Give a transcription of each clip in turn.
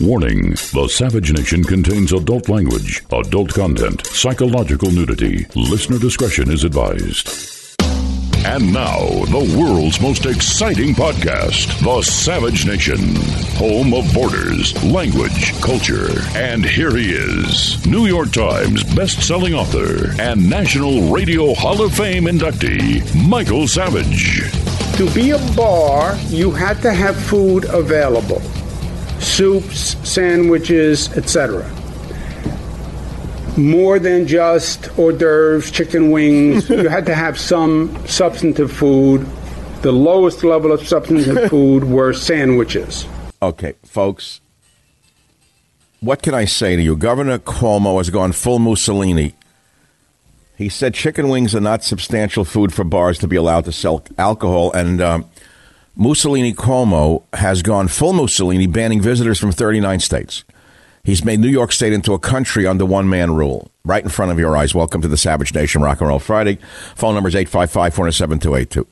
Warning The Savage Nation contains adult language, adult content, psychological nudity. Listener discretion is advised. And now, the world's most exciting podcast, The Savage Nation, home of borders, language, culture. And here he is, New York Times best-selling author and National Radio Hall of Fame inductee, Michael Savage. To be a bar, you had to have food available soups, sandwiches, etc. More than just hors d'oeuvres, chicken wings. you had to have some substantive food. The lowest level of substantive food were sandwiches. Okay, folks, what can I say to you? Governor Cuomo has gone full Mussolini. He said chicken wings are not substantial food for bars to be allowed to sell alcohol, and um, Mussolini Cuomo has gone full Mussolini, banning visitors from 39 states. He's made New York State into a country under one man rule, right in front of your eyes. Welcome to the Savage Nation Rock and Roll Friday. Phone number is 855 407 282.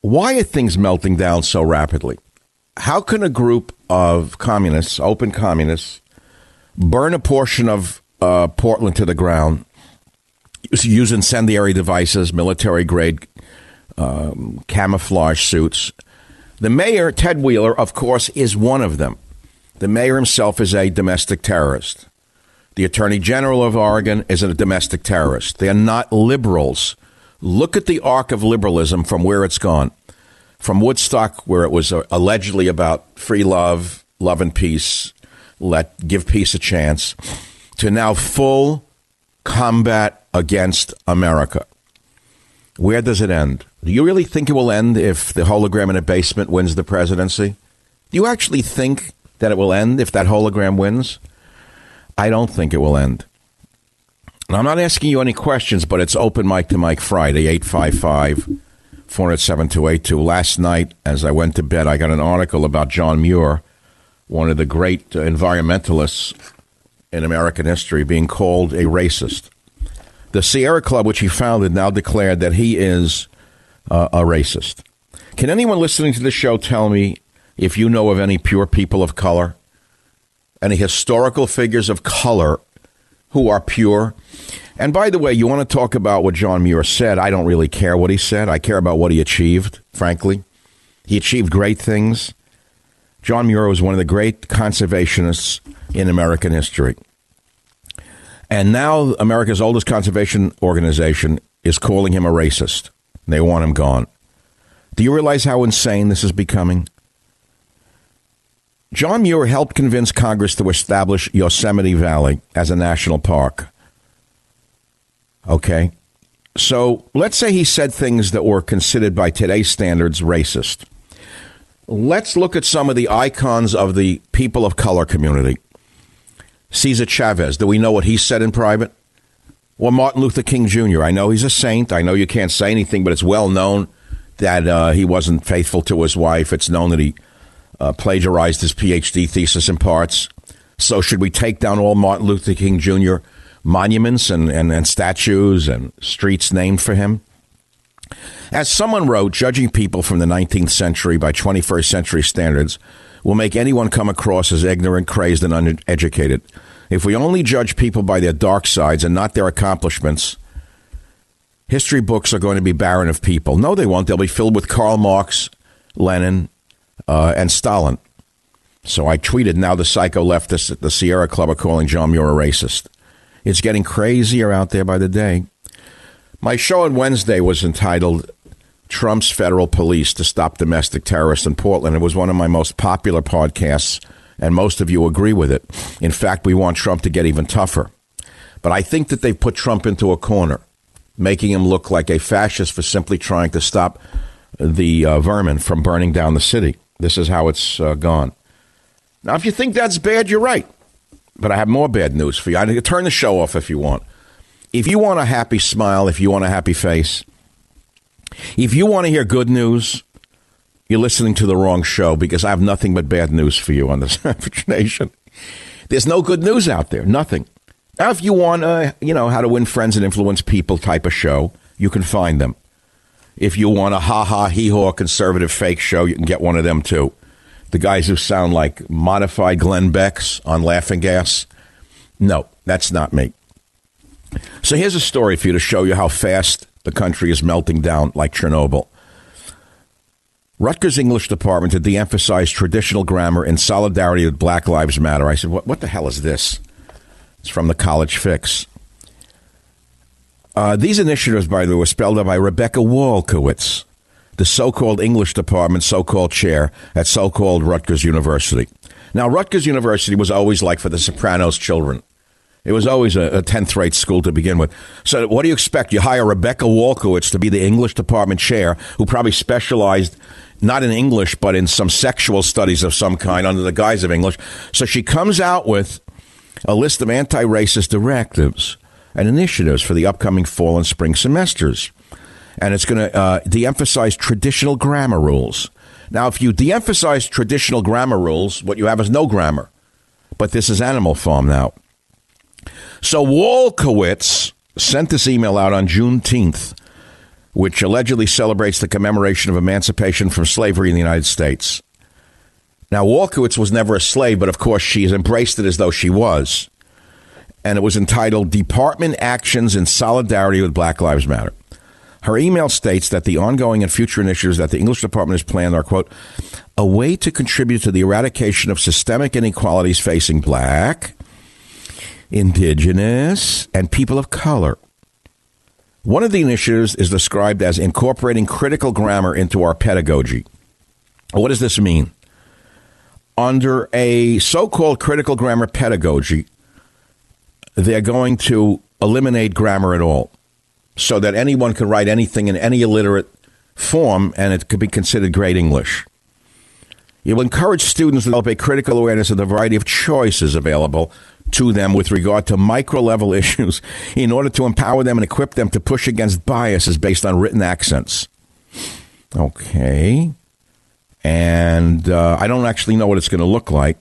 Why are things melting down so rapidly? How can a group of communists, open communists, burn a portion of uh, Portland to the ground, use incendiary devices, military grade um, camouflage suits. The mayor, Ted Wheeler, of course, is one of them. The mayor himself is a domestic terrorist. The attorney general of Oregon is a domestic terrorist. They are not liberals. Look at the arc of liberalism from where it's gone. From Woodstock, where it was uh, allegedly about free love, love and peace, let give peace a chance, to now full combat against America. Where does it end? Do you really think it will end if the hologram in a basement wins the presidency? Do you actually think that it will end if that hologram wins? I don't think it will end. And I'm not asking you any questions, but it's open mic to Mike Friday, 855 407 282. Last night, as I went to bed, I got an article about John Muir, one of the great environmentalists in American history, being called a racist. The Sierra Club, which he founded, now declared that he is uh, a racist. Can anyone listening to this show tell me if you know of any pure people of color, any historical figures of color who are pure? And by the way, you want to talk about what John Muir said? I don't really care what he said. I care about what he achieved, frankly. He achieved great things. John Muir was one of the great conservationists in American history. And now America's oldest conservation organization is calling him a racist. They want him gone. Do you realize how insane this is becoming? John Muir helped convince Congress to establish Yosemite Valley as a national park. Okay. So let's say he said things that were considered by today's standards racist. Let's look at some of the icons of the people of color community. Cesar Chavez, do we know what he said in private? Or Martin Luther King Jr. I know he's a saint. I know you can't say anything, but it's well known that uh, he wasn't faithful to his wife. It's known that he uh, plagiarized his PhD thesis in parts. So, should we take down all Martin Luther King Jr. monuments and, and, and statues and streets named for him? As someone wrote, judging people from the 19th century by 21st century standards will make anyone come across as ignorant, crazed, and uneducated. If we only judge people by their dark sides and not their accomplishments, history books are going to be barren of people. No, they won't. They'll be filled with Karl Marx, Lenin, uh, and Stalin. So I tweeted, now the psycho leftists at the Sierra Club are calling John Muir a racist. It's getting crazier out there by the day. My show on Wednesday was entitled Trump's Federal Police to Stop Domestic Terrorists in Portland. It was one of my most popular podcasts and most of you agree with it. In fact, we want Trump to get even tougher. But I think that they've put Trump into a corner, making him look like a fascist for simply trying to stop the uh, vermin from burning down the city. This is how it's uh, gone. Now, if you think that's bad, you're right. But I have more bad news for you. I turn the show off if you want. If you want a happy smile, if you want a happy face, if you want to hear good news, you're listening to the wrong show because I have nothing but bad news for you on the Savage Nation. There's no good news out there. Nothing. Now, if you want a, you know, how to win friends and influence people type of show, you can find them. If you want a ha ha hee haw conservative fake show, you can get one of them too. The guys who sound like modified Glenn Becks on Laughing Gas. No, that's not me. So here's a story for you to show you how fast the country is melting down like Chernobyl. Rutgers English department to de-emphasize traditional grammar in solidarity with Black Lives Matter. I said, what, what the hell is this? It's from the College Fix. Uh, these initiatives, by the way, were spelled out by Rebecca Walkowitz, the so-called English department, so-called chair at so-called Rutgers University. Now, Rutgers University was always like for the Sopranos children. It was always a, a 10th rate school to begin with. So, what do you expect? You hire Rebecca Walkowitz to be the English department chair, who probably specialized not in English, but in some sexual studies of some kind under the guise of English. So, she comes out with a list of anti racist directives and initiatives for the upcoming fall and spring semesters. And it's going to uh, de emphasize traditional grammar rules. Now, if you de emphasize traditional grammar rules, what you have is no grammar. But this is Animal Farm now. So Walkowitz sent this email out on Juneteenth, which allegedly celebrates the commemoration of emancipation from slavery in the United States. Now, Walkowitz was never a slave, but of course she has embraced it as though she was. And it was entitled Department Actions in Solidarity with Black Lives Matter. Her email states that the ongoing and future initiatives that the English department has planned are, quote, a way to contribute to the eradication of systemic inequalities facing black, indigenous, and people of color. One of the initiatives is described as incorporating critical grammar into our pedagogy. What does this mean? Under a so called critical grammar pedagogy, they're going to eliminate grammar at all so that anyone can write anything in any illiterate form and it could be considered great English. You will encourage students to develop a critical awareness of the variety of choices available to them with regard to micro level issues in order to empower them and equip them to push against biases based on written accents. Okay. And uh, I don't actually know what it's going to look like,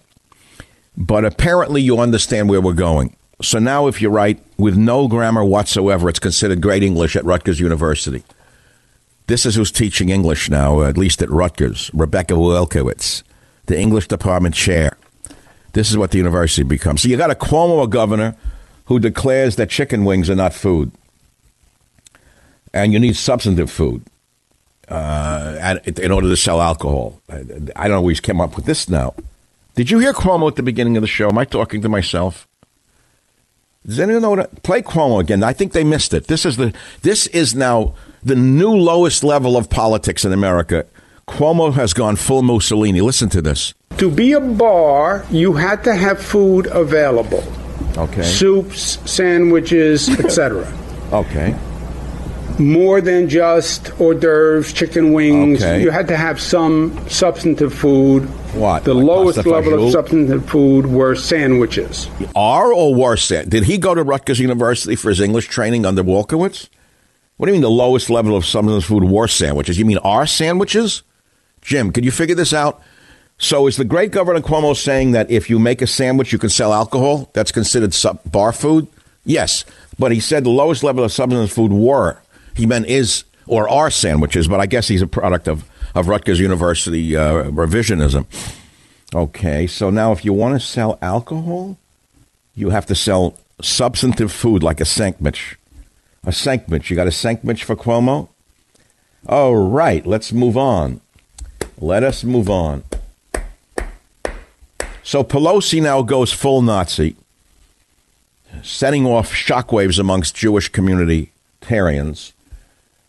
but apparently you understand where we're going. So now, if you write with no grammar whatsoever, it's considered great English at Rutgers University. This is who's teaching English now, at least at Rutgers Rebecca Walkowitz, the English department chair. This is what the university becomes. So you got a Cuomo governor who declares that chicken wings are not food, and you need substantive food uh, in order to sell alcohol. I don't he's come up with this now. Did you hear Cuomo at the beginning of the show? Am I talking to myself? Does anyone know what? Play Cuomo again. I think they missed it. This is the this is now the new lowest level of politics in America. Cuomo has gone full Mussolini. Listen to this. To be a bar, you had to have food available. Okay. Soups, sandwiches, etc. okay. More than just hors d'oeuvres, chicken wings. Okay. You had to have some substantive food. What? The Like lowest level of substantive food were sandwiches. Are or worse? than- Did he go to Rutgers University for his English training under Walkowitz? What do you mean the lowest level of substantive food were sandwiches? You mean our sandwiches? Jim, could you figure this out? So is the great Governor Cuomo saying that if you make a sandwich, you can sell alcohol? That's considered sub- bar food? Yes, but he said the lowest level of substance food were. He meant is or are sandwiches, but I guess he's a product of, of Rutgers University uh, revisionism. Okay, so now if you want to sell alcohol, you have to sell substantive food like a sandwich. A sandwich. You got a sandwich for Cuomo? All right, let's move on. Let us move on. So Pelosi now goes full Nazi, setting off shockwaves amongst Jewish communitarians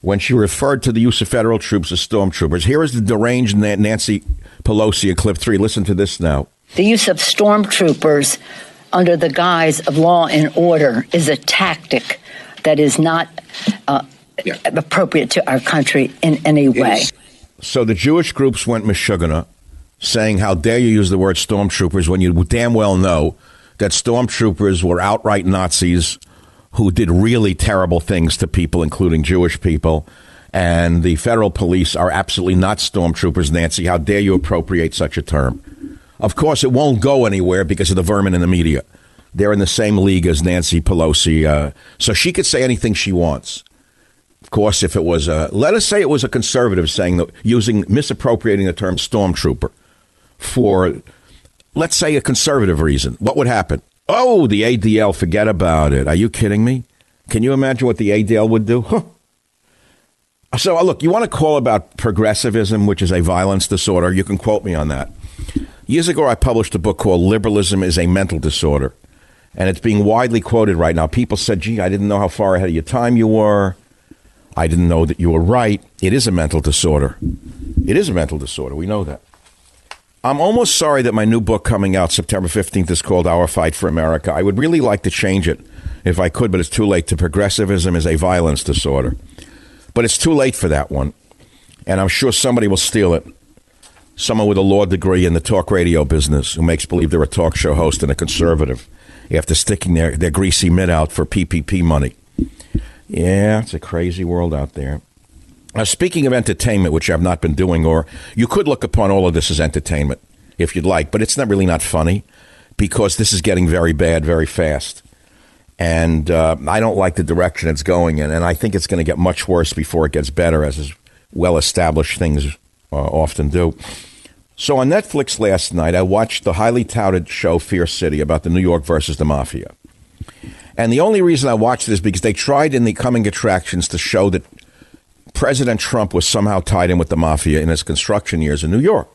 when she referred to the use of federal troops as stormtroopers. Here is the deranged Nancy Pelosi in clip three. Listen to this now. The use of stormtroopers under the guise of law and order is a tactic that is not uh, appropriate to our country in any way. So the Jewish groups went Meshuggah, saying, How dare you use the word stormtroopers when you damn well know that stormtroopers were outright Nazis who did really terrible things to people, including Jewish people. And the federal police are absolutely not stormtroopers, Nancy. How dare you appropriate such a term? Of course, it won't go anywhere because of the vermin in the media. They're in the same league as Nancy Pelosi, uh, so she could say anything she wants. Course, if it was a, let us say it was a conservative saying that using misappropriating the term stormtrooper for, let's say, a conservative reason, what would happen? Oh, the ADL, forget about it. Are you kidding me? Can you imagine what the ADL would do? Huh. So, uh, look, you want to call about progressivism, which is a violence disorder? You can quote me on that. Years ago, I published a book called Liberalism is a Mental Disorder, and it's being widely quoted right now. People said, gee, I didn't know how far ahead of your time you were. I didn't know that you were right. It is a mental disorder. It is a mental disorder. We know that. I'm almost sorry that my new book coming out September 15th is called Our Fight for America. I would really like to change it if I could, but it's too late. To progressivism is a violence disorder. But it's too late for that one. And I'm sure somebody will steal it. Someone with a law degree in the talk radio business who makes believe they're a talk show host and a conservative after sticking their, their greasy mitt out for PPP money. Yeah, it's a crazy world out there. Now, speaking of entertainment, which I've not been doing, or you could look upon all of this as entertainment if you'd like, but it's not really not funny because this is getting very bad very fast and uh, I don't like the direction it's going in, and I think it's going to get much worse before it gets better, as is well established things uh, often do. So on Netflix last night, I watched the highly touted show Fear City about the New York versus the mafia. And the only reason I watched it is because they tried in the coming attractions to show that President Trump was somehow tied in with the mafia in his construction years in New York.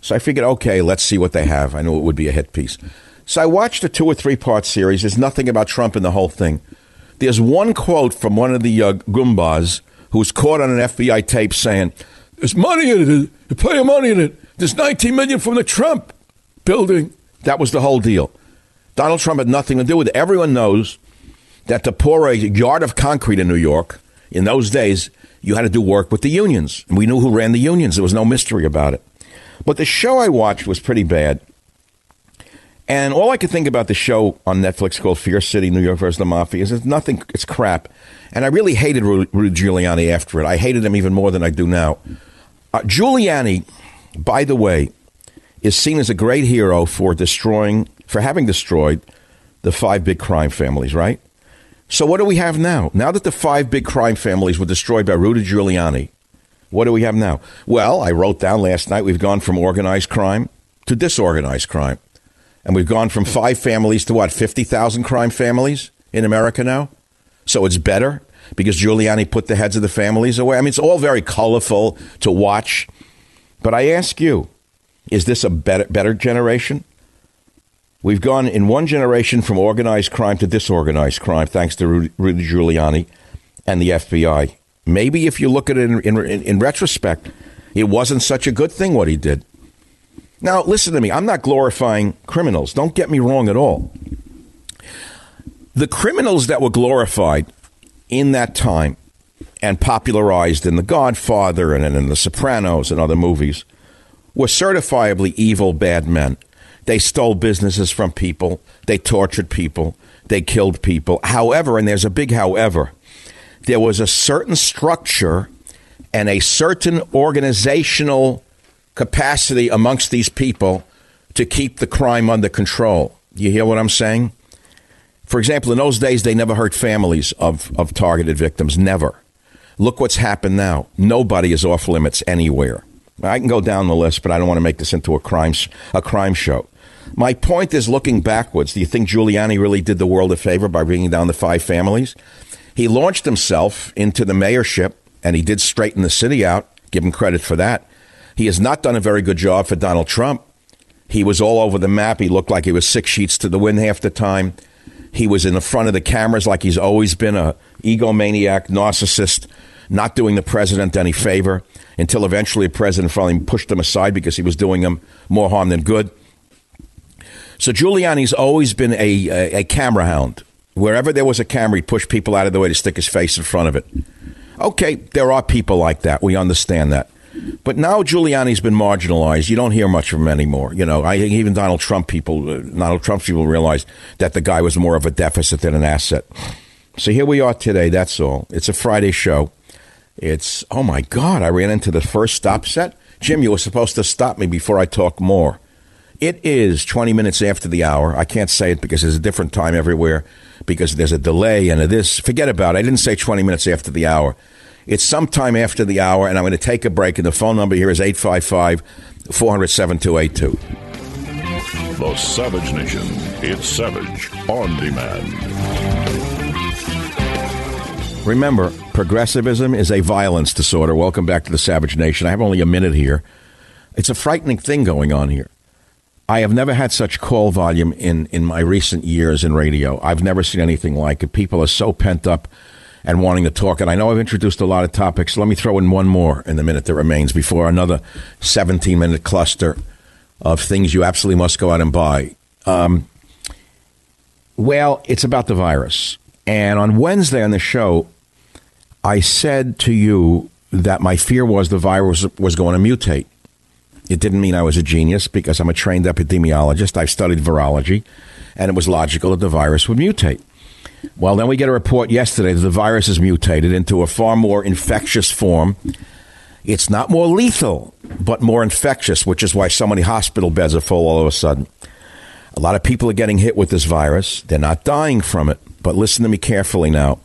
So I figured, okay, let's see what they have. I knew it would be a hit piece. So I watched a two or three part series. There's nothing about Trump in the whole thing. There's one quote from one of the uh, Goombas who was caught on an FBI tape saying, "There's money in it. There's plenty of money in it. There's 19 million from the Trump building." That was the whole deal. Donald Trump had nothing to do with it. Everyone knows that to pour a yard of concrete in New York in those days, you had to do work with the unions. We knew who ran the unions. There was no mystery about it. But the show I watched was pretty bad. And all I could think about the show on Netflix called Fear City, New York versus the Mafia is it's nothing, it's crap. And I really hated Rudy Giuliani after it. I hated him even more than I do now. Uh, Giuliani, by the way, is seen as a great hero for destroying, for having destroyed the five big crime families, right? So what do we have now? Now that the five big crime families were destroyed by Rudy Giuliani, what do we have now? Well, I wrote down last night we've gone from organized crime to disorganized crime. And we've gone from five families to what, 50,000 crime families in America now? So it's better because Giuliani put the heads of the families away. I mean, it's all very colorful to watch. But I ask you, is this a better, better generation? We've gone in one generation from organized crime to disorganized crime, thanks to Rudy, Giuliani and the FBI. Maybe if you look at it in, in, in retrospect, it wasn't such a good thing what he did. Now, listen to me. I'm not glorifying criminals. Don't get me wrong at all. The criminals that were glorified in that time and popularized in The Godfather and in The Sopranos and other movies were certifiably evil, bad men. They stole businesses from people, they tortured people, they killed people. However, and there's a big however, there was a certain structure and a certain organizational capacity amongst these people to keep the crime under control. You hear what I'm saying? For example, in those days, they never hurt families of, of targeted victims. Never. Look what's happened now. Nobody is off limits anywhere. I can go down the list, but I don't want to make this into a crime, a crime show. My point is looking backwards. Do you think Giuliani really did the world a favor by bringing down the five families? He launched himself into the mayorship and he did straighten the city out. Give him credit for that. He has not done a very good job for Donald Trump. He was all over the map. He looked like he was six sheets to the wind half the time. He was in the front of the cameras like he's always been a egomaniac, narcissist, not doing the president any favor until eventually the president finally pushed him aside because he was doing him more harm than good. So Giuliani's always been a, a, a camera hound. Wherever there was a camera, he'd push people out of the way to stick his face in front of it. Okay, there are people like that. We understand that. But now Giuliani's been marginalized. You don't hear much of him anymore. You know, I think even Donald Trump people, uh, Donald Trump people realize that the guy was more of a deficit than an asset. So here we are today. That's all. It's a Friday show. It's, oh my God, I ran into the first stop set. Jim, you were supposed to stop me before I talk more. It is 20 minutes after the hour. I can't say it because there's a different time everywhere because there's a delay and a this. Forget about it. I didn't say 20 minutes after the hour. It's sometime after the hour, and I'm going to take a break. And the phone number here is 855 400 7282. The Savage Nation. It's Savage on demand. Remember, progressivism is a violence disorder. Welcome back to the Savage Nation. I have only a minute here. It's a frightening thing going on here. I have never had such call volume in, in my recent years in radio. I've never seen anything like it. People are so pent up and wanting to talk. And I know I've introduced a lot of topics. Let me throw in one more in the minute that remains before another 17 minute cluster of things you absolutely must go out and buy. Um, well, it's about the virus. And on Wednesday on the show, I said to you that my fear was the virus was going to mutate. It didn't mean I was a genius because I'm a trained epidemiologist. I've studied virology, and it was logical that the virus would mutate. Well, then we get a report yesterday that the virus has mutated into a far more infectious form. It's not more lethal, but more infectious, which is why so many hospital beds are full all of a sudden. A lot of people are getting hit with this virus. They're not dying from it. But listen to me carefully now.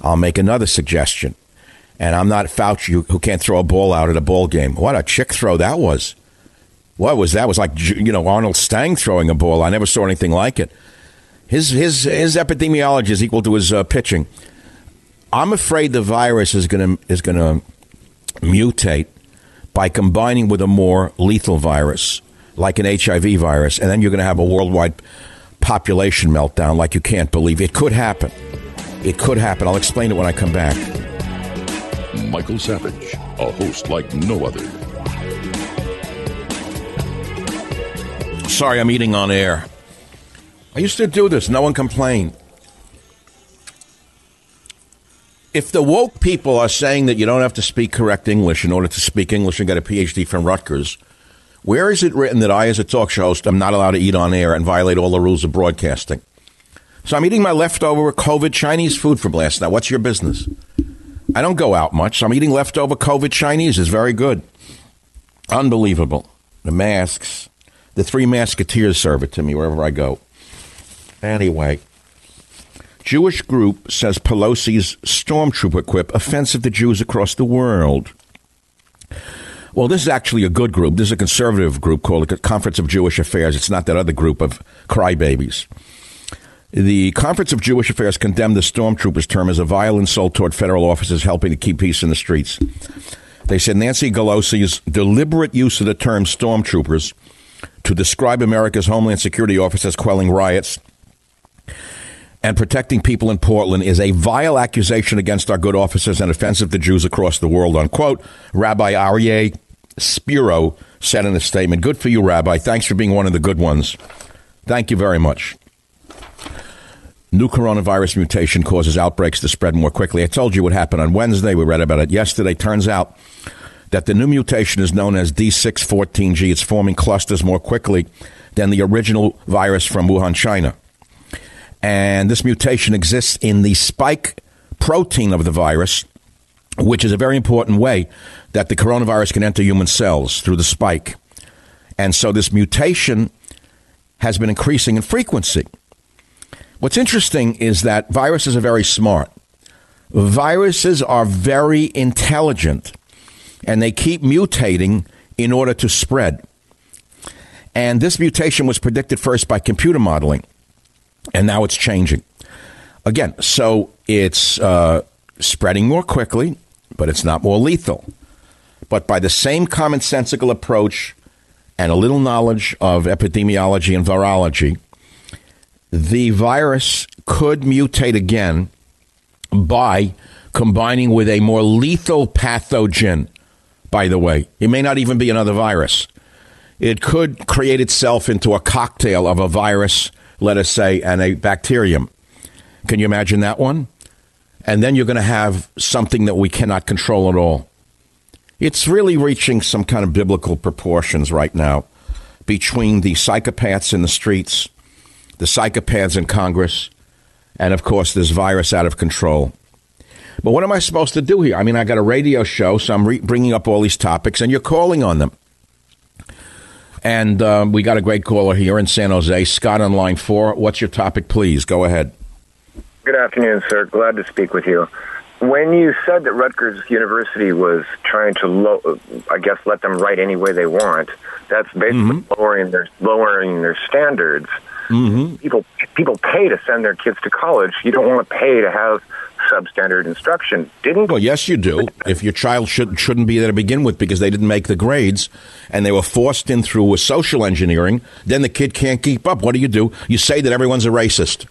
I'll make another suggestion. And I'm not Fauci who can't throw a ball out at a ball game. What a chick throw that was. What was that? It was like, you know, Arnold Stang throwing a ball. I never saw anything like it. His his his epidemiology is equal to his uh, pitching. I'm afraid the virus is going to is going to mutate by combining with a more lethal virus, like an HIV virus, and then you're going to have a worldwide population meltdown like you can't believe. It could happen. It could happen. I'll explain it when I come back. Michael Savage, a host like no other. Sorry, I'm eating on air. I used to do this. No one complained. If the woke people are saying that you don't have to speak correct English in order to speak English and get a PhD from Rutgers, where is it written that I, as a talk show host, am not allowed to eat on air and violate all the rules of broadcasting? So I'm eating my leftover COVID Chinese food from last night. What's your business? I don't go out much. I'm eating leftover COVID Chinese. It's very good. Unbelievable. The masks. The three masketeers serve it to me wherever I go. Anyway, Jewish group says Pelosi's stormtrooper quip offensive to Jews across the world. Well, this is actually a good group. This is a conservative group called the Conference of Jewish Affairs. It's not that other group of crybabies. The Conference of Jewish Affairs condemned the stormtroopers term as a vile insult toward federal officers helping to keep peace in the streets. They said Nancy Pelosi's deliberate use of the term stormtroopers to describe America's Homeland Security officers quelling riots and protecting people in Portland is a vile accusation against our good officers and offensive to Jews across the world, unquote. Rabbi Aryeh Spero said in a statement, Good for you, Rabbi. Thanks for being one of the good ones. Thank you very much. New coronavirus mutation causes outbreaks to spread more quickly. I told you what happened on Wednesday. We read about it yesterday. Turns out that the new mutation is known as D614G. It's forming clusters more quickly than the original virus from Wuhan, China. And this mutation exists in the spike protein of the virus, which is a very important way that the coronavirus can enter human cells through the spike. And so this mutation has been increasing in frequency. What's interesting is that viruses are very smart. Viruses are very intelligent and they keep mutating in order to spread. And this mutation was predicted first by computer modeling and now it's changing. Again, so it's uh, spreading more quickly, but it's not more lethal. But by the same commonsensical approach and a little knowledge of epidemiology and virology, the virus could mutate again by combining with a more lethal pathogen. By the way, it may not even be another virus. It could create itself into a cocktail of a virus let us say, and a bacterium. Can you imagine that one? And then you're going to have something that we cannot control at all. It's really reaching some kind of biblical proportions right now between the psychopaths in the streets, the psychopaths in Congress, and of course, this virus out of control. But what am I supposed to do here? I mean, I got a radio show, so I'm re- bringing up all these topics, and you're calling on them. And um, we got a great caller here in San Jose, Scott on line four. What's your topic, please? Go ahead. Good afternoon, sir. Glad to speak with you. when you said that Rutgers University was trying to, lo- I guess, let them write any way they want, that's basically mm-hmm. lowering their lowering their standards. Mm-hmm. People people pay to send their kids to college. You don't want to pay to have substandard instruction. Didn't? Well, yes, you do. If your child should shouldn't be there to begin with because they didn't make the grades and they were forced in through a social engineering, then the kid can't keep up. What do you do? You say that everyone's a racist.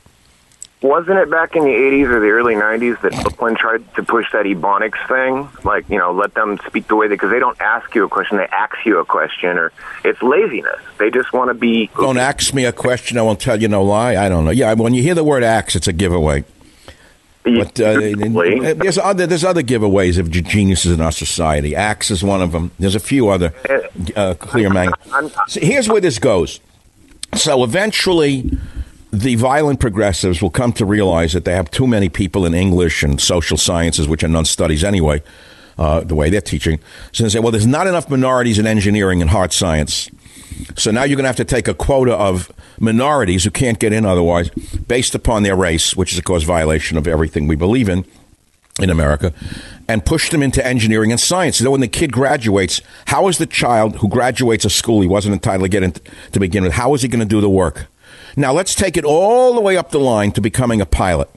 Wasn't it back in the 80s or the early 90s that Oakland tried to push that ebonics thing? Like, you know, let them speak the way they, because they don't ask you a question, they ask you a question, or it's laziness. They just want to be. Don't ask me a question, I won't tell you no lie. I don't know. Yeah, when you hear the word axe, it's a giveaway. But uh, there's other there's other giveaways of geniuses in our society. Axe is one of them. There's a few other uh, clear man. So here's where this goes. So eventually, the violent progressives will come to realize that they have too many people in English and social sciences, which are non studies anyway, uh, the way they're teaching. So they say, well, there's not enough minorities in engineering and hard science. So now you're going to have to take a quota of minorities who can't get in otherwise, based upon their race, which is, of course, violation of everything we believe in in America, and push them into engineering and science. So when the kid graduates, how is the child who graduates a school he wasn't entitled to get in to begin with, how is he going to do the work? Now let's take it all the way up the line to becoming a pilot,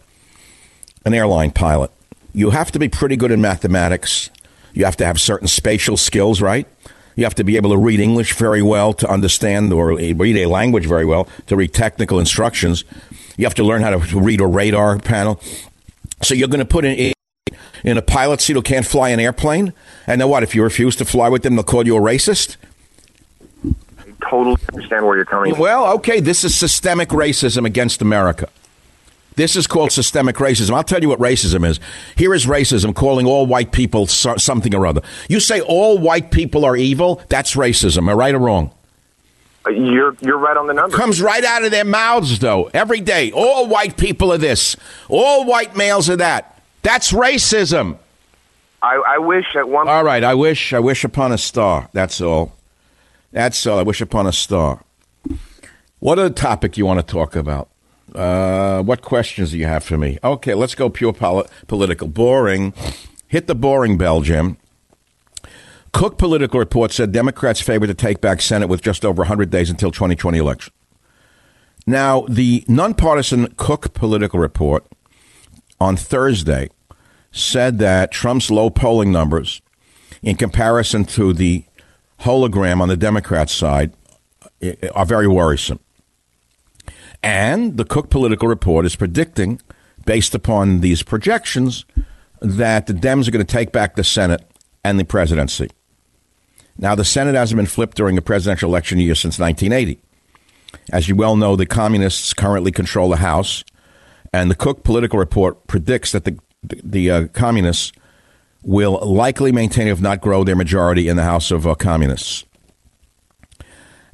an airline pilot. You have to be pretty good in mathematics. You have to have certain spatial skills, right? You have to be able to read English very well to understand or read a language very well to read technical instructions. You have to learn how to read a radar panel. So you're going to put in in a pilot seat who can't fly an airplane, and then what? If you refuse to fly with them, they'll call you a racist. Totally understand where you're coming. Well, okay, this is systemic racism against America. This is called systemic racism. I'll tell you what racism is. Here is racism calling all white people so- something or other. You say all white people are evil, that's racism. Am I right or wrong? Uh, you're you're right on the number. Comes right out of their mouths, though, every day. All white people are this. All white males are that. That's racism. I, I wish at one. All right, I wish. I wish upon a star. That's all. That's all. I wish upon a star. What other topic you want to talk about? Uh, what questions do you have for me? Okay, let's go pure poli- political. Boring. Hit the boring bell, Jim. Cook Political Report said Democrats favor to take back Senate with just over 100 days until 2020 election. Now, the nonpartisan Cook Political Report on Thursday said that Trump's low polling numbers, in comparison to the hologram on the Democrat side, are very worrisome. And the Cook Political Report is predicting, based upon these projections, that the Dems are going to take back the Senate and the presidency. Now, the Senate hasn't been flipped during a presidential election year since 1980. As you well know, the communists currently control the House, and the Cook Political Report predicts that the, the, the uh, communists will likely maintain, if not grow, their majority in the House of uh, Communists.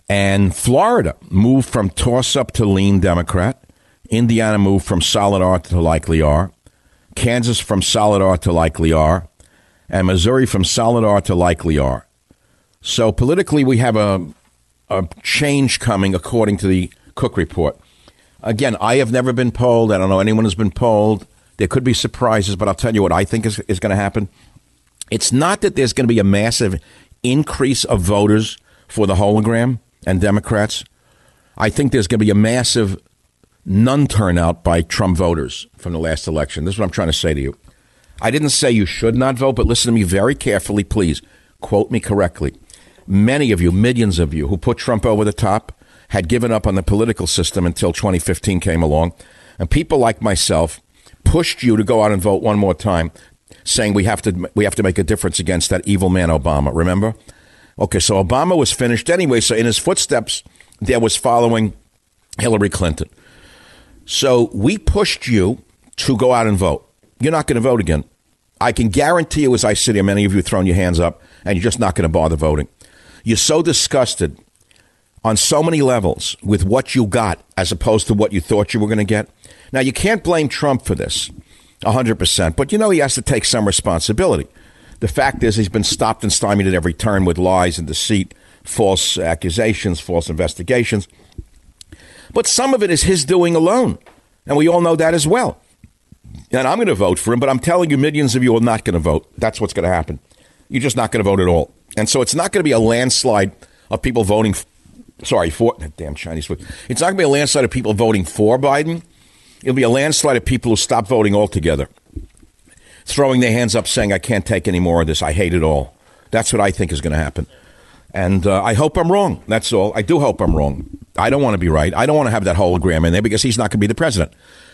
And Florida moved from toss up to lean Democrat. Indiana moved from solid R to likely R. Kansas from solid R to likely R. And Missouri from solid R to likely R. So politically, we have a, a change coming according to the Cook report. Again, I have never been polled. I don't know anyone has been polled. There could be surprises, but I'll tell you what I think is, is going to happen. It's not that there's going to be a massive increase of voters for the hologram and Democrats, I think there's going to be a massive non turnout by Trump voters from the last election. This is what I'm trying to say to you. I didn't say you should not vote, but listen to me very carefully, please. Quote me correctly. Many of you, millions of you, who put Trump over the top, had given up on the political system until 2015 came along. And people like myself pushed you to go out and vote one more time, saying we have to, we have to make a difference against that evil man Obama. Remember? Okay, so Obama was finished anyway. So in his footsteps, there was following Hillary Clinton. So we pushed you to go out and vote. You're not going to vote again. I can guarantee you, as I sit here, many of you thrown your hands up, and you're just not going to bother voting. You're so disgusted on so many levels with what you got as opposed to what you thought you were going to get. Now, you can't blame Trump for this 100%, but you know he has to take some responsibility. The fact is, he's been stopped and stymied at every turn with lies and deceit, false accusations, false investigations. But some of it is his doing alone. And we all know that as well. And I'm going to vote for him, but I'm telling you, millions of you are not going to vote. That's what's going to happen. You're just not going to vote at all. And so it's not going to be a landslide of people voting, sorry, for, that damn Chinese food. It's not going to be a landslide of people voting for Biden. It'll be a landslide of people who stop voting altogether, throwing their hands up saying, I can't take any more of this. I hate it all. That's what I think is going to happen. And uh, I hope I'm wrong. That's all. I do hope I'm wrong. I don't want to be right. I don't want to have that hologram in there because he's not going to be the president.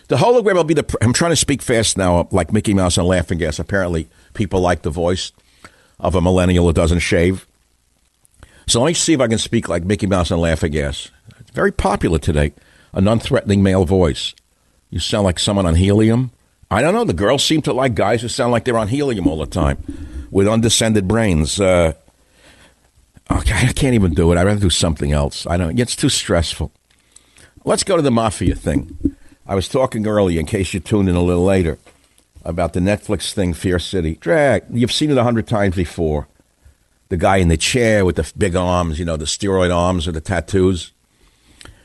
The hologram will be the. I'm trying to speak fast now, like Mickey Mouse and Laughing Gas. Apparently, people like the voice of a millennial who doesn't shave. So let me see if I can speak like Mickey Mouse and Laughing Gas. It's very popular today. A non-threatening male voice. You sound like someone on helium. I don't know. The girls seem to like guys who sound like they're on helium all the time, with undescended brains. Uh, okay, I can't even do it. I'd rather do something else. I don't. It's too stressful. Let's go to the mafia thing. I was talking earlier, in case you tuned in a little later, about the Netflix thing, Fear City. Drag. You've seen it a hundred times before. The guy in the chair with the big arms, you know, the steroid arms or the tattoos.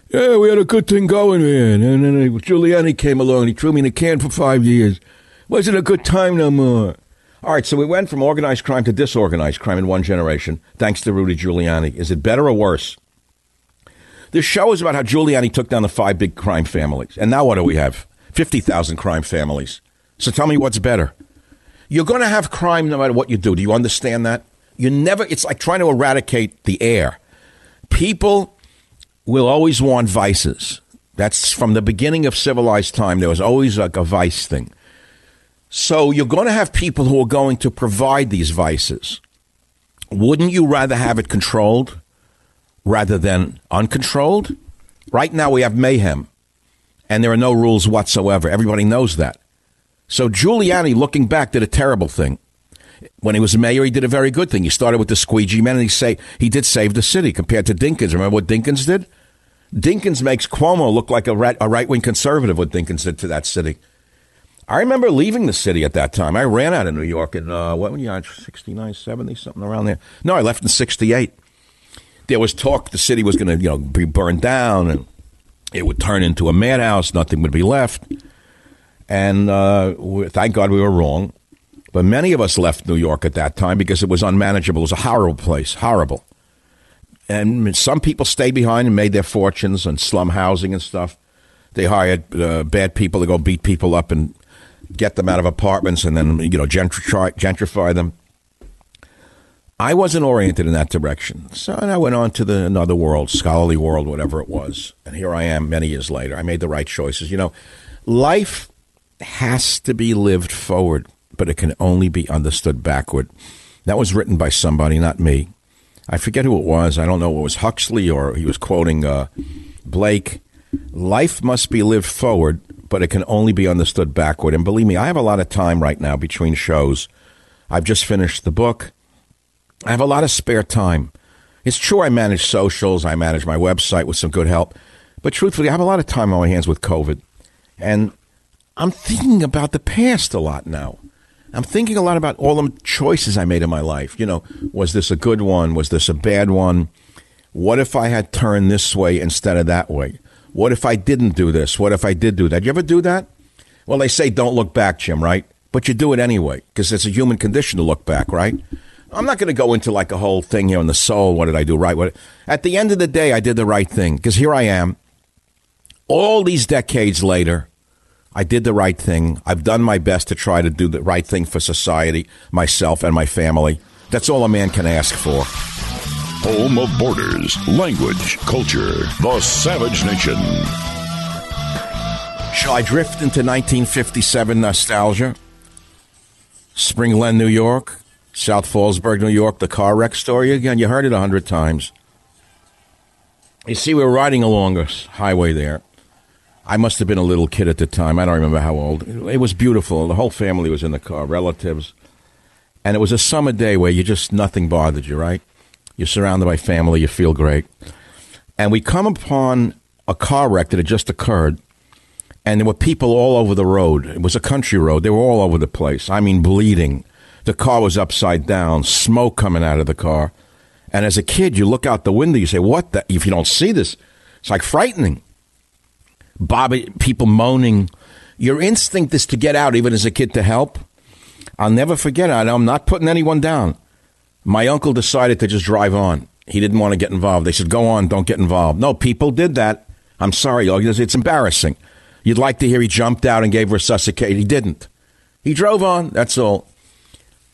Yeah, we had a good thing going, man. And then uh, Giuliani came along. He threw me in a can for five years. Wasn't a good time no more. All right, so we went from organized crime to disorganized crime in one generation, thanks to Rudy Giuliani. Is it better or worse? This show is about how Giuliani took down the five big crime families. And now what do we have? 50,000 crime families. So tell me what's better. You're going to have crime no matter what you do. Do you understand that? You never, it's like trying to eradicate the air. People will always want vices. That's from the beginning of civilized time. There was always like a vice thing. So you're going to have people who are going to provide these vices. Wouldn't you rather have it controlled rather than uncontrolled? Right now we have mayhem and there are no rules whatsoever. Everybody knows that. So Giuliani, looking back, did a terrible thing. When he was mayor, he did a very good thing. He started with the squeegee men, and he say he did save the city compared to Dinkins. Remember what Dinkins did? Dinkins makes Cuomo look like a, right, wing conservative. What Dinkins did to that city. I remember leaving the city at that time. I ran out of New York in uh, what were you on, 69, 70, something around there. No, I left in '68. There was talk the city was going to you know be burned down and it would turn into a madhouse. Nothing would be left. And uh, thank God we were wrong. But many of us left New York at that time because it was unmanageable. It was a horrible place, horrible. And some people stayed behind and made their fortunes on slum housing and stuff. They hired uh, bad people to go beat people up and get them out of apartments and then you know gentrify, gentrify them. I wasn't oriented in that direction, so and I went on to the another world, scholarly world, whatever it was, and here I am many years later. I made the right choices. You know, life has to be lived forward, but it can only be understood backward. That was written by somebody, not me. I forget who it was. I don't know. It was Huxley or he was quoting uh, Blake. Life must be lived forward, but it can only be understood backward. And believe me, I have a lot of time right now between shows. I've just finished the book. I have a lot of spare time. It's true I manage socials, I manage my website with some good help, but truthfully, I have a lot of time on my hands with COVID. And I'm thinking about the past a lot now. I'm thinking a lot about all the choices I made in my life. You know, was this a good one? Was this a bad one? What if I had turned this way instead of that way? What if I didn't do this? What if I did do that? You ever do that? Well, they say don't look back, Jim, right? But you do it anyway because it's a human condition to look back, right? I'm not going to go into like a whole thing here on the soul. What did I do right? What, at the end of the day, I did the right thing because here I am, all these decades later, I did the right thing. I've done my best to try to do the right thing for society, myself, and my family. That's all a man can ask for. Home of borders, language, culture, the savage nation. Shall I drift into 1957 nostalgia? Spring Glen, New York, South Fallsburg, New York, the car wreck story again. You heard it a hundred times. You see, we were riding along a highway there I must have been a little kid at the time. I don't remember how old. It was beautiful. The whole family was in the car, relatives. And it was a summer day where you just, nothing bothered you, right? You're surrounded by family, you feel great. And we come upon a car wreck that had just occurred, and there were people all over the road. It was a country road. They were all over the place. I mean, bleeding. The car was upside down, smoke coming out of the car. And as a kid, you look out the window, you say, What the? If you don't see this, it's like frightening. Bobby, people moaning, Your instinct is to get out, even as a kid, to help. I'll never forget it. I'm not putting anyone down. My uncle decided to just drive on. He didn't want to get involved. They said, go on, don't get involved. No, people did that. I'm sorry, it's embarrassing. You'd like to hear he jumped out and gave resuscitation. He didn't. He drove on, that's all.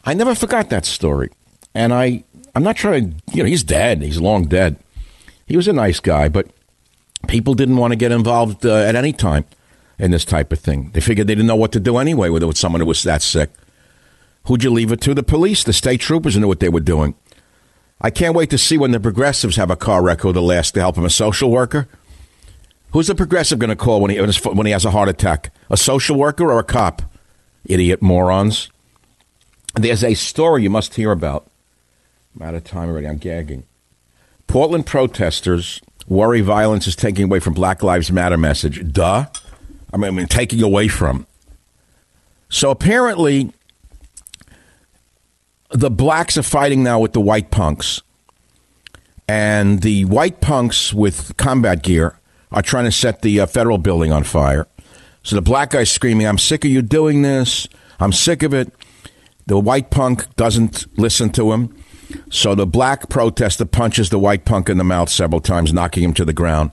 I never forgot that story. And I, I'm not trying to, you know, he's dead. He's long dead. He was a nice guy, but people didn't want to get involved uh, at any time in this type of thing. They figured they didn't know what to do anyway with, with someone who was that sick. Who'd you leave it to? The police, the state troopers knew what they were doing. I can't wait to see when the progressives have a car wreck who they'll ask to help him, a social worker. Who's the progressive going to call when he, when he has a heart attack? A social worker or a cop? Idiot morons. There's a story you must hear about. I'm out of time already. I'm gagging. Portland protesters worry violence is taking away from Black Lives Matter message. Duh. I mean, I mean taking away from. So apparently, the blacks are fighting now with the white punks. And the white punks with combat gear are trying to set the uh, federal building on fire. So the black guy's screaming, I'm sick of you doing this. I'm sick of it. The white punk doesn't listen to him. So the black protester punches the white punk in the mouth several times, knocking him to the ground.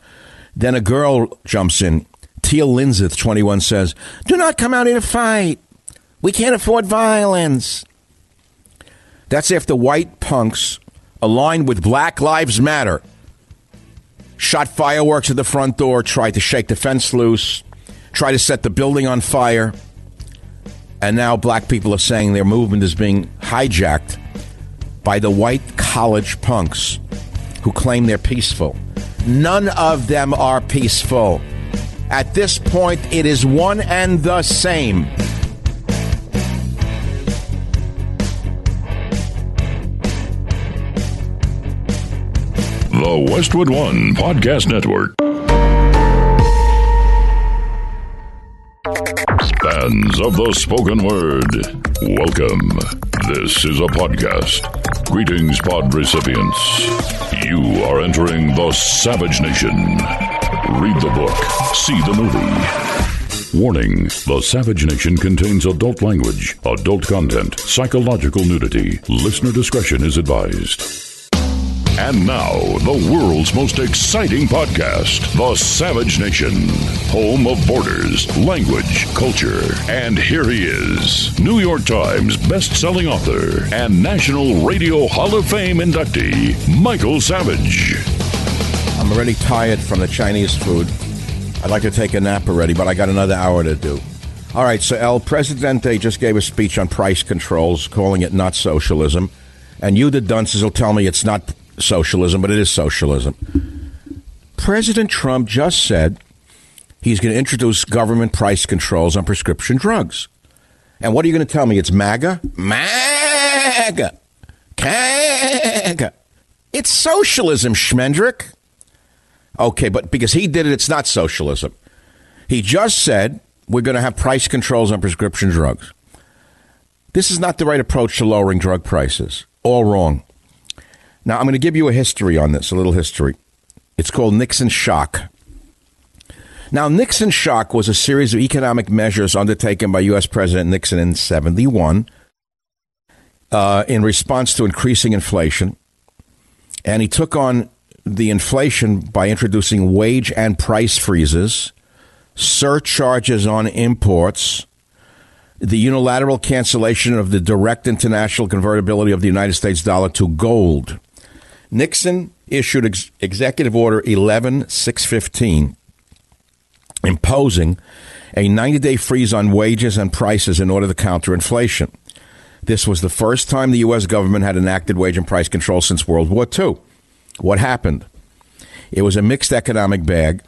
Then a girl jumps in. Teal Linseth, 21, says, Do not come out here to fight. We can't afford violence. That's after white punks aligned with Black Lives Matter shot fireworks at the front door, tried to shake the fence loose, tried to set the building on fire. And now black people are saying their movement is being hijacked by the white college punks who claim they're peaceful. None of them are peaceful. At this point, it is one and the same. The Westwood One Podcast Network. Fans of the spoken word, welcome. This is a podcast. Greetings, pod recipients. You are entering the Savage Nation. Read the book, see the movie. Warning The Savage Nation contains adult language, adult content, psychological nudity. Listener discretion is advised. And now, the world's most exciting podcast, The Savage Nation, home of borders, language, culture. And here he is, New York Times best-selling author and National Radio Hall of Fame inductee, Michael Savage. I'm already tired from the Chinese food. I'd like to take a nap already, but I got another hour to do. All right, so El Presidente just gave a speech on price controls, calling it not socialism. And you, the dunces, will tell me it's not socialism, but it is socialism. President Trump just said he's going to introduce government price controls on prescription drugs. And what are you going to tell me? It's MAGA? MAGA. MAGA. It's socialism, Schmendrick. Okay, but because he did it, it's not socialism. He just said we're going to have price controls on prescription drugs. This is not the right approach to lowering drug prices. All wrong. Now, I'm going to give you a history on this, a little history. It's called Nixon Shock. Now, Nixon Shock was a series of economic measures undertaken by U.S. President Nixon in 71 uh, in response to increasing inflation. And he took on the inflation by introducing wage and price freezes, surcharges on imports, the unilateral cancellation of the direct international convertibility of the United States dollar to gold Nixon issued ex- Executive Order 11615 imposing a 90 day freeze on wages and prices in order to counter inflation. This was the first time the U.S. government had enacted wage and price control since World War II. What happened? It was a mixed economic bag.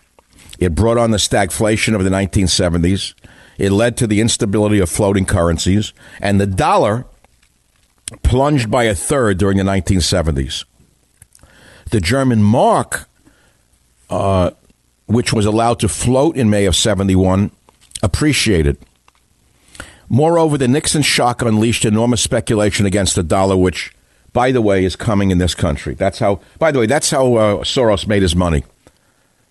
It brought on the stagflation of the 1970s. It led to the instability of floating currencies, and the dollar plunged by a third during the 1970s the German mark, uh, which was allowed to float in May of 71, appreciated. Moreover, the Nixon shock unleashed enormous speculation against the dollar, which, by the way, is coming in this country. That's how, by the way, that's how uh, Soros made his money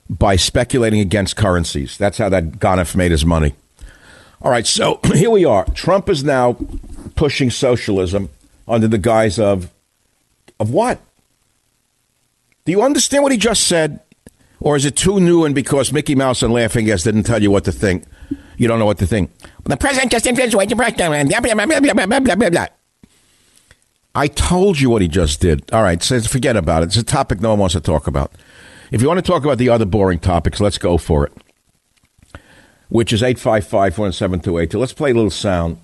by speculating against currencies. That's how that Gonif made his money. All right, so here we are. Trump is now pushing socialism under the guise of of what? Do you understand what he just said? Or is it too new and because Mickey Mouse and Laughing Gas didn't tell you what to think? You don't know what to think. The president just influenced the I told you what he just did. All right, says forget about it. It's a topic no one wants to talk about. If you want to talk about the other boring topics, let's go for it. Which is 855 17282. Let's play a little sound.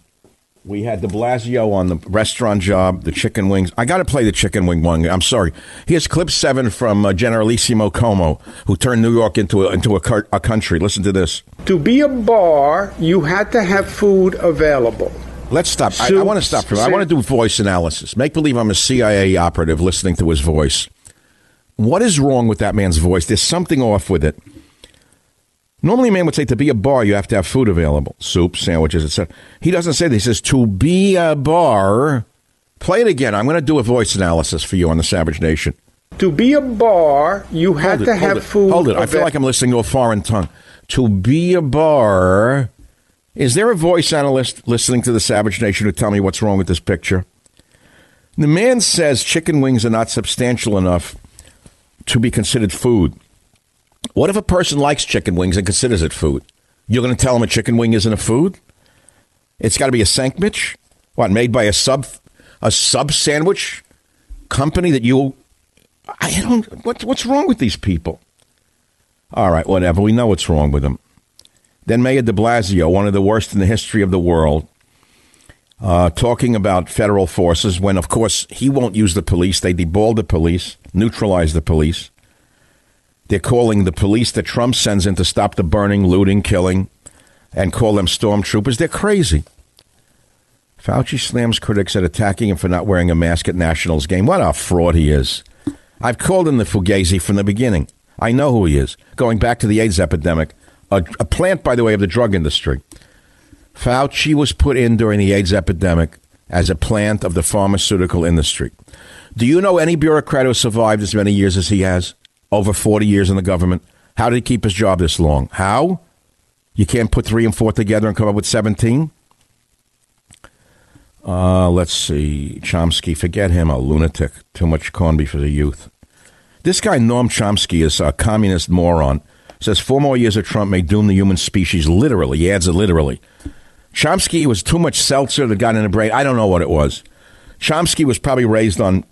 We had de Blasio on the restaurant job, the chicken wings. I got to play the chicken wing one. I'm sorry. Here's clip seven from uh, Generalissimo Cuomo, who turned New York into a, into a, a country. Listen to this. To be a bar, you had to have food available. Let's stop. I, I want to stop for I want to do voice analysis. Make believe I'm a CIA operative listening to his voice. What is wrong with that man's voice? There's something off with it. Normally, a man would say to be a bar, you have to have food available soup, sandwiches, etc. He doesn't say that. He says to be a bar. Play it again. I'm going to do a voice analysis for you on the Savage Nation. To be a bar, you had it, to have it, food. Hold it. I feel like I'm listening to a foreign tongue. To be a bar. Is there a voice analyst listening to the Savage Nation who tell me what's wrong with this picture? The man says chicken wings are not substantial enough to be considered food. What if a person likes chicken wings and considers it food? You're going to tell him a chicken wing isn't a food? It's got to be a sandwich? What, made by a sub a sub sandwich company that you I don't what, what's wrong with these people? All right, whatever. We know what's wrong with them. Then Mayor de Blasio, one of the worst in the history of the world, uh, talking about federal forces when, of course, he won't use the police. They deballed the police, neutralized the police. They're calling the police that Trump sends in to stop the burning, looting, killing, and call them stormtroopers. They're crazy. Fauci slams critics at attacking him for not wearing a mask at Nationals game. What a fraud he is. I've called him the Fugazi from the beginning. I know who he is. Going back to the AIDS epidemic, a, a plant, by the way, of the drug industry. Fauci was put in during the AIDS epidemic as a plant of the pharmaceutical industry. Do you know any bureaucrat who survived as many years as he has? Over 40 years in the government? How did he keep his job this long? How? You can't put three and four together and come up with 17? Uh, let's see. Chomsky, forget him, a lunatic. Too much corned beef for the youth. This guy, Noam Chomsky, is a communist moron. Says four more years of Trump may doom the human species literally. He adds it literally. Chomsky was too much seltzer that got in the brain. I don't know what it was. Chomsky was probably raised on,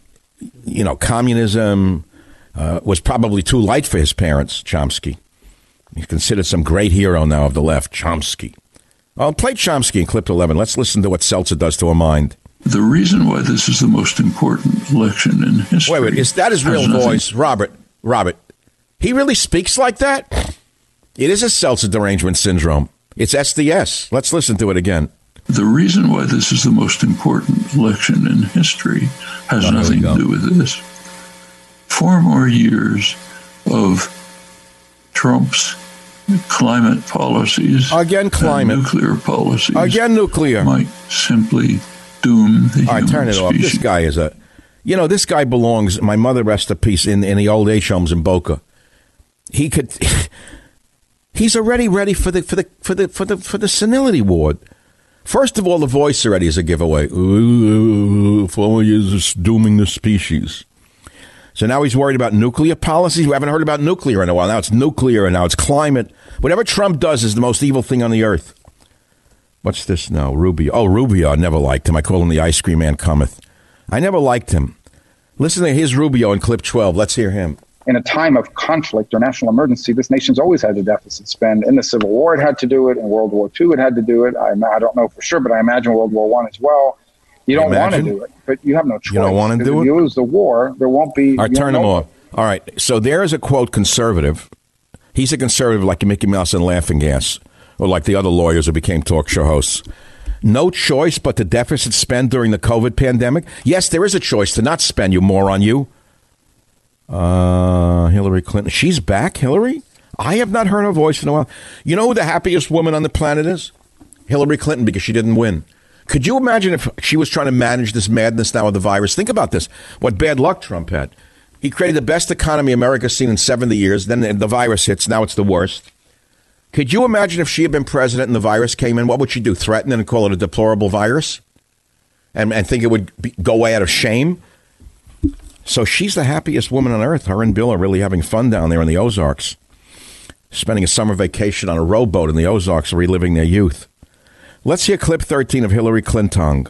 you know, communism, uh, was probably too light for his parents, Chomsky. He's considered some great hero now of the left, Chomsky. I'll play Chomsky in clip 11. Let's listen to what seltzer does to a mind. The reason why this is the most important election in history. Wait, wait, is that his real nothing- voice? Robert, Robert, he really speaks like that? It is a seltzer derangement syndrome. It's SDS. Let's listen to it again. The reason why this is the most important election in history has Oh, nothing to do with this. Four more years of Trump's climate policies, Again, climate. nuclear policies, Again, nuclear. might simply doom the All right, turn it off. This guy is a, you know, this guy belongs. My mother rest a peace in in the old age homes in Boca. He could. He's already ready for the for the for the for the for the senility ward. First of all, the voice already is a giveaway. Ooh, four years of dooming the species. So now he's worried about nuclear policies. We haven't heard about nuclear in a while. Now it's nuclear, and now it's climate. Whatever Trump does is the most evil thing on the earth. What's this now? Rubio. Oh, Rubio. I never liked him. I call him the ice cream man cometh. I never liked him. Listen to his Rubio in clip 12. Let's hear him. in a time of conflict or national emergency, this nation's always had a deficit spend. In the Civil War, it had to do it. In World War II, it had to do it. I, I don't know for sure, but I imagine World War One as well. You don't want to do it, but you have no choice. You don't want to do if it? you lose the war, there won't be. All right, turn won't off. All right. So there is a quote conservative. He's a conservative like Mickey Mouse and Laughing Gas, or like the other lawyers who became talk show hosts. No choice but to deficit spend during the COVID pandemic. Yes, there is a choice to not spend, you moron, you. Uh, Hillary Clinton. She's back, Hillary? I have not heard her voice in a while. You know who the happiest woman on the planet is? Hillary Clinton, because she didn't win. Could you imagine if she was trying to manage this madness now with the virus? Think about this. What bad luck Trump had. He created the best economy America's seen in 70 years. Then the virus hits. Now it's the worst. Could you imagine if she had been president and the virus came in? What would she do? Threaten and call it a deplorable virus? And, and think it would be, go away out of shame? So she's the happiest woman on earth. Her and Bill are really having fun down there in the Ozarks, spending a summer vacation on a rowboat in the Ozarks, reliving their youth. Let's hear clip 13 of Hillary Clinton.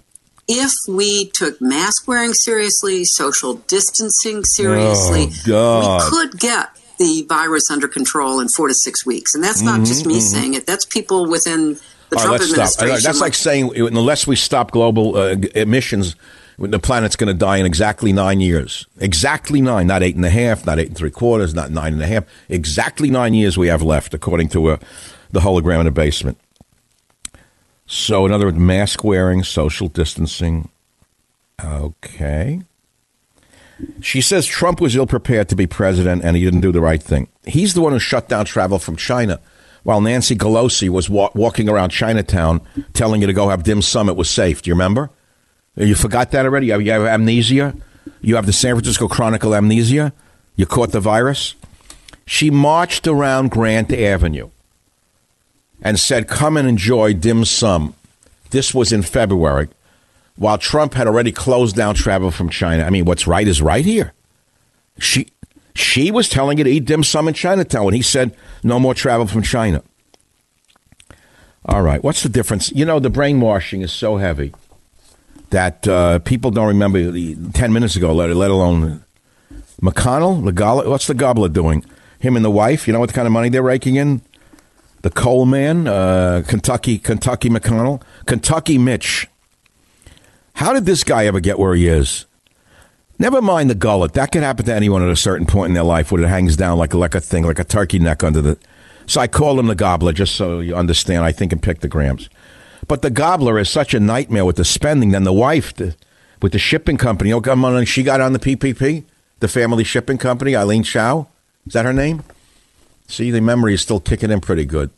If we took mask wearing seriously, social distancing seriously, Oh, we could get the virus under control in four to six weeks. And that's not just me saying it, that's people within the All Trump right, administration. That's like saying unless we stop global uh, emissions, the planet's going to die in exactly nine years. Exactly nine, not eight and a half, not eight and three quarters, not nine and a half. Exactly nine years we have left, according to uh, the hologram in the basement. So, in other words, mask wearing, social distancing. Okay. She says Trump was ill prepared to be president and he didn't do the right thing. He's the one who shut down travel from China while Nancy Pelosi was wa- walking around Chinatown telling you to go have dim sum. It was safe. Do you remember? You forgot that already? You have, you have amnesia? You have the San Francisco Chronicle amnesia? You caught the virus? She marched around Grant Avenue and said, Come and enjoy dim sum. This was in February, while Trump had already closed down travel from China. I mean, what's right is right here. She she was telling you to eat dim sum in Chinatown when he said no more travel from China. All right, what's the difference? You know, the brainwashing is so heavy that uh, people don't remember the, 10 minutes ago, let, let alone McConnell, the what's the gobbler doing? Him and the wife, you know what kind of money they're raking in? The coal man, uh, Kentucky, Kentucky McConnell, Kentucky Mitch. How did this guy ever get where he is? Never mind the gullet. That could happen to anyone at a certain point in their life when it hangs down like, like a thing, like a turkey neck under the. So I call him the gobbler, just so you understand. I think in pictograms. But the gobbler is such a nightmare with the spending. Then the wife, the, with the shipping company, oh, come on, she got on the PPP, the family shipping company, Eileen Chao. Is that her name? See, the memory is still kicking in pretty good.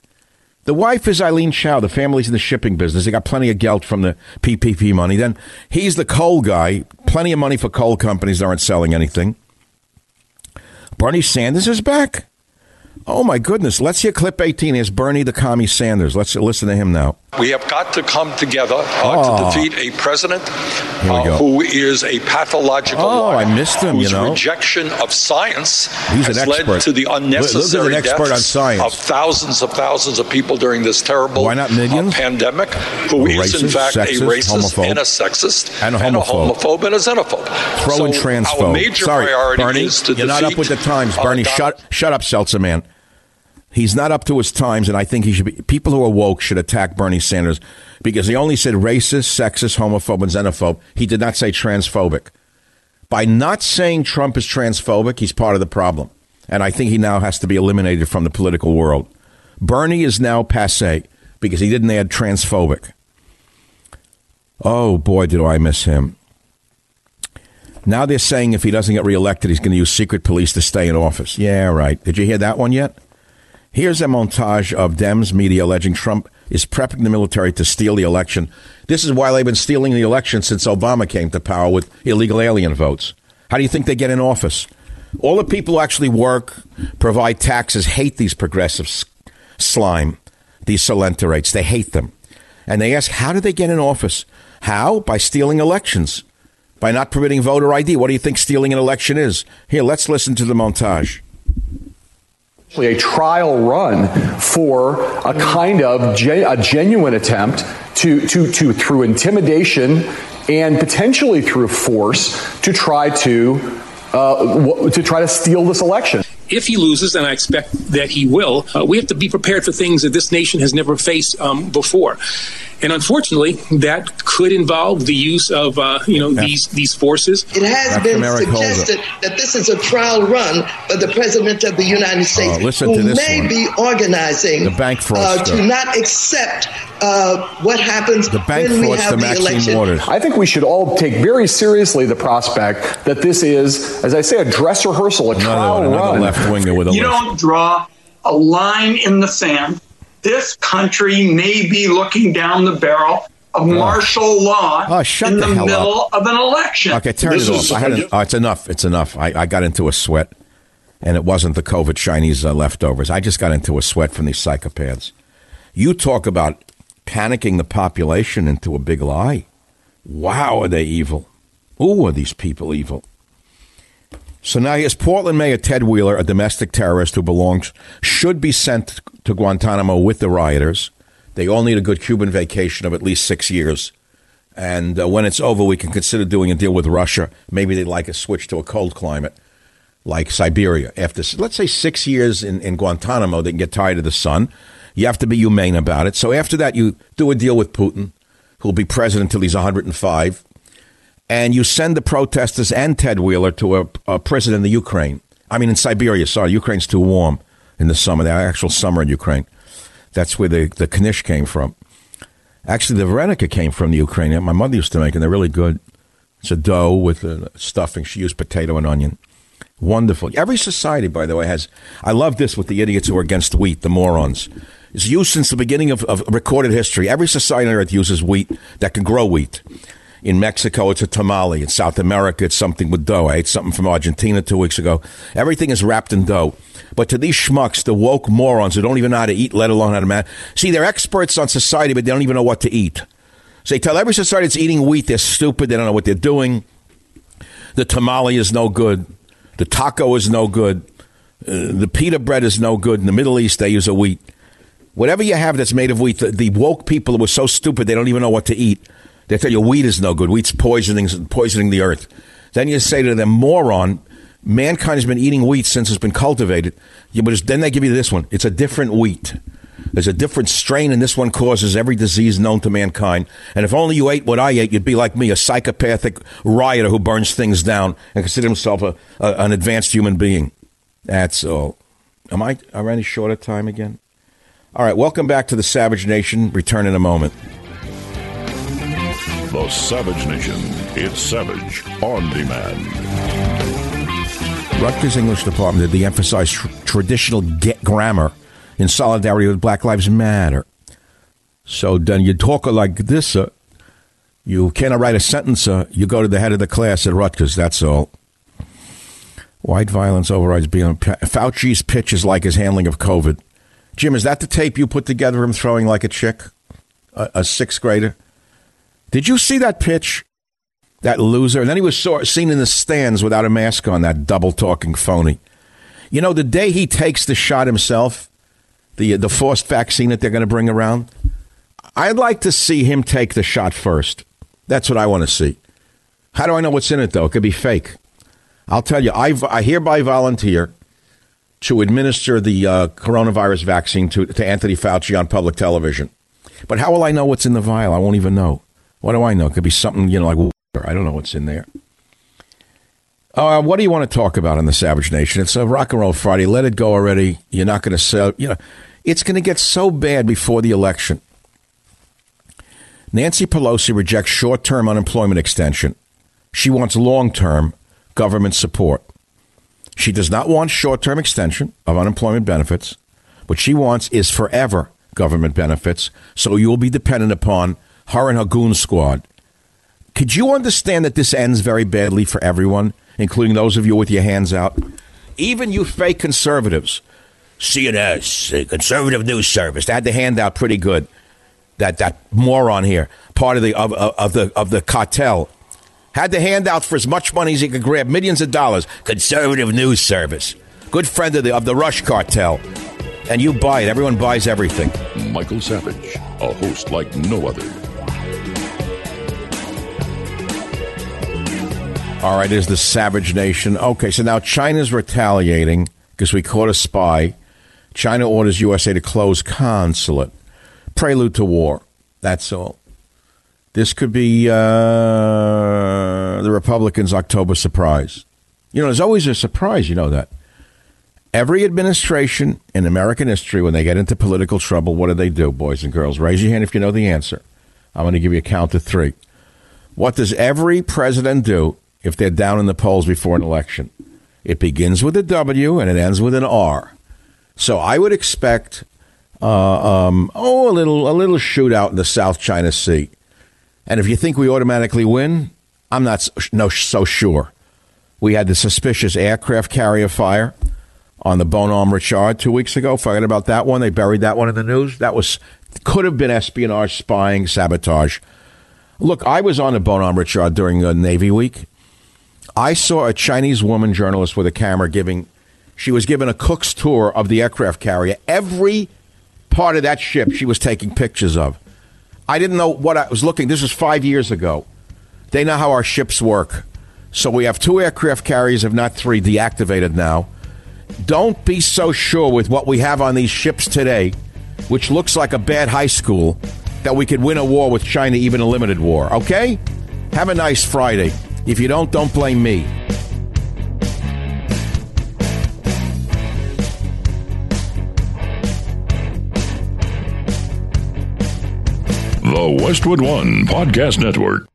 The wife is Eileen Chao. The family's in the shipping business. They got plenty of gelt from the PPP money. Then he's the coal guy. Plenty of money for coal companies that aren't selling anything. Bernie Sanders is back. Oh my goodness! Let's hear clip 18. Here's Bernie the commie Sanders. Let's listen to him now. We have got to come together uh, Oh. to defeat a president uh, who is a pathological Oh, liar, I missed him, you whose know. rejection of science He's an has led expert. to the Look- look an unnecessary expert on deaths science. of thousands of thousands of people during this terrible Why not millions? uh, pandemic, who is in fact sexist, a racist homophobe. and a sexist And a homophobe. homophobe and a xenophobe. In so transphobe. Our major Sorry, priority Bernie, is to you're not up with the times. uh, Bernie, shut shut up, Seltzer man. He's not up to his times, and I think he should be. People who are woke should attack Bernie Sanders because he only said racist, sexist, homophobe, and xenophobe. He did not say transphobic. By not saying Trump is transphobic, he's part of the problem, and I think he now has to be eliminated from the political world. Bernie is now passe because he didn't add transphobic. Oh boy, did I miss him. Now they're saying if he doesn't get reelected, he's going to use secret police to stay in office. Yeah, right. Did you hear that one yet? Here's a montage of Dems media alleging Trump is prepping the military to steal the election. This is why they've been stealing the election since Obama came to power with illegal alien votes. How do you think they get in office? All the people who actually work, provide taxes, hate these progressive s- slime, these coelenterates. They hate them. And they ask, how do they get in office? How? By stealing elections by not permitting voter ID. What do you think stealing an election is? Here, let's listen to the montage. A trial run for a kind of gen- a genuine attempt to, to, to through intimidation and potentially through force to try to uh, w- to try to steal this election. if he loses, and I expect that he will, uh, we have to be prepared for things that this nation has never faced um, before. And unfortunately, that could involve the use of uh, you know these these forces. It has Dr. been Merrick suggested that this is a trial run for the President of the United States, Oh, listen who to this may one. be organizing The bank uh, to not accept uh, what happens The bank when we fraudster have the Maxine election. Waters. I think we should all take very seriously the prospect that this is, as I say, a dress rehearsal, a trial Another, another run. left winger with a you list. don't draw a line in the sand. This country may be looking down the barrel of martial law Oh, in the the, middle up. of an election. Okay, turn This it off. I had an, oh, it's enough. It's enough. I, I got into a sweat. and it wasn't the COVID Chinese uh, leftovers. I just got into a sweat from these psychopaths. You talk about panicking the population into a big lie. Wow, are they evil? Ooh, are these people evil? So now here's Portland Mayor Ted Wheeler, a domestic terrorist who belongs, should be sent to Guantanamo with the rioters. They all need a good Cuban vacation of at least six years. And uh, when it's over, we can consider doing a deal with Russia. Maybe they'd like a switch to a cold climate like Siberia. After, let's say, six years in, in Guantanamo, they can get tired of the sun. You have to be humane about it. So after that, you do a deal with Putin, who'll be president until he's 105 and you send the protesters and Ted Wheeler to a, a prison in the Ukraine. I mean, in Siberia. Sorry, Ukraine's too warm in the summer. The actual summer in Ukraine. That's where the the knish came from. Actually, the Varenika came from the Ukraine. My mother used to make, and they're really good. It's a dough with a stuffing. She used potato and onion. Wonderful. Every society, by the way, has. I love this with the idiots who are against wheat, the morons. It's used since the beginning of, of recorded history. Every society on earth uses wheat that can grow wheat. In Mexico, it's a tamale. In South America, it's something with dough. I ate something from Argentina two weeks ago. Everything is wrapped in dough. But to these schmucks, the woke morons who don't even know how to eat, let alone how to man, see, they're experts on society, but they don't even know what to eat. So they tell every society that's eating wheat, they're stupid. They don't know what they're doing. The tamale is no good. The taco is no good. Uh, the pita bread is no good. In the Middle East, they use a wheat. Whatever you have that's made of wheat, the, the woke people were so stupid they don't even know what to eat they tell you wheat is no good. Wheat's poisoning, poisoning the earth. Then you say to them, moron, mankind has been eating wheat since it's been cultivated. Yeah, but then they give you this one. It's a different wheat. There's a different strain, and this one causes every disease known to mankind. And if only you ate what I ate, you'd be like me, a psychopathic rioter who burns things down and consider himself a, a, an advanced human being. That's all. Am I, am I running short of time again? All right, welcome back to the Savage Nation. Return in a moment. The Savage Nation. It's Savage on demand. Rutgers English Department did de emphasize tr- traditional get grammar in solidarity with Black Lives Matter. So then you talk like this. Uh, you cannot write a sentence. Uh, you go to the head of the class at Rutgers. That's all. White violence overrides being. Fauci's pitch is like his handling of COVID. Jim, is that the tape you put together? Him throwing like a chick, a, a sixth grader. Did you see that pitch? That loser. And then he was saw, seen in the stands without a mask on, that double talking phony. You know, the day he takes the shot himself, the, the forced vaccine that they're going to bring around, I'd like to see him take the shot first. That's what I want to see. How do I know what's in it, though? It could be fake. I'll tell you, I, I hereby volunteer to administer the uh, coronavirus vaccine to, to Anthony Fauci on public television. But how will I know what's in the vial? I won't even know. What do I know? It could be something, you know, like. I don't know what's in there. Uh, what do you want to talk about in the Savage Nation? It's a rock and roll Friday. Let it go already. You're not going to sell. You know, it's going to get so bad before the election. Nancy Pelosi rejects short term unemployment extension. She wants long term government support. She does not want short term extension of unemployment benefits. What she wants is forever government benefits, so you'll be dependent upon her and her goon squad. Could you understand that this ends very badly for everyone, including those of you with your hands out? Even you fake conservatives, CNS, Conservative News Service, they had the handout pretty good. That that moron here, part of the of, of the of the cartel, had the handout for as much money as he could grab, millions of dollars. Conservative News Service, good friend of the of the Rush cartel, and you buy it. Everyone buys everything. Michael Savage, a host like no other. All right, is the savage nation. Okay, so now China's retaliating because we caught a spy. China orders USA to close consulate. Prelude to war. That's all. This could be uh, the Republicans' October surprise. You know, there's always a surprise, you know that. Every administration in American history, when they get into political trouble, what do they do, boys and girls? Raise your hand if you know the answer. I'm going to give you a count of three. What does every president do if they're down in the polls before an election. It begins with a W and it ends with an R. So I would expect, uh, um, oh, a little a little shootout in the South China Sea. And if you think we automatically win, I'm not so, no so sure. We had the suspicious aircraft carrier fire on the Bonhomme Richard two weeks ago. Forget about that one. They buried that one in the news. That was could have been espionage, spying, sabotage. Look, I was on the Bonhomme Richard during uh, Navy Week. I saw a Chinese woman journalist with a camera giving. She was given a cook's tour of the aircraft carrier. Every part of that ship she was taking pictures of. I didn't know what I was looking. This was five years ago. They know how our ships work. So we have two aircraft carriers, if not three, deactivated now. Don't be so sure with what we have on these ships today, which looks like a bad high school, that we could win a war with China, even a limited war. Okay? Have a nice Friday. If you don't, don't blame me. The Westwood One Podcast Network.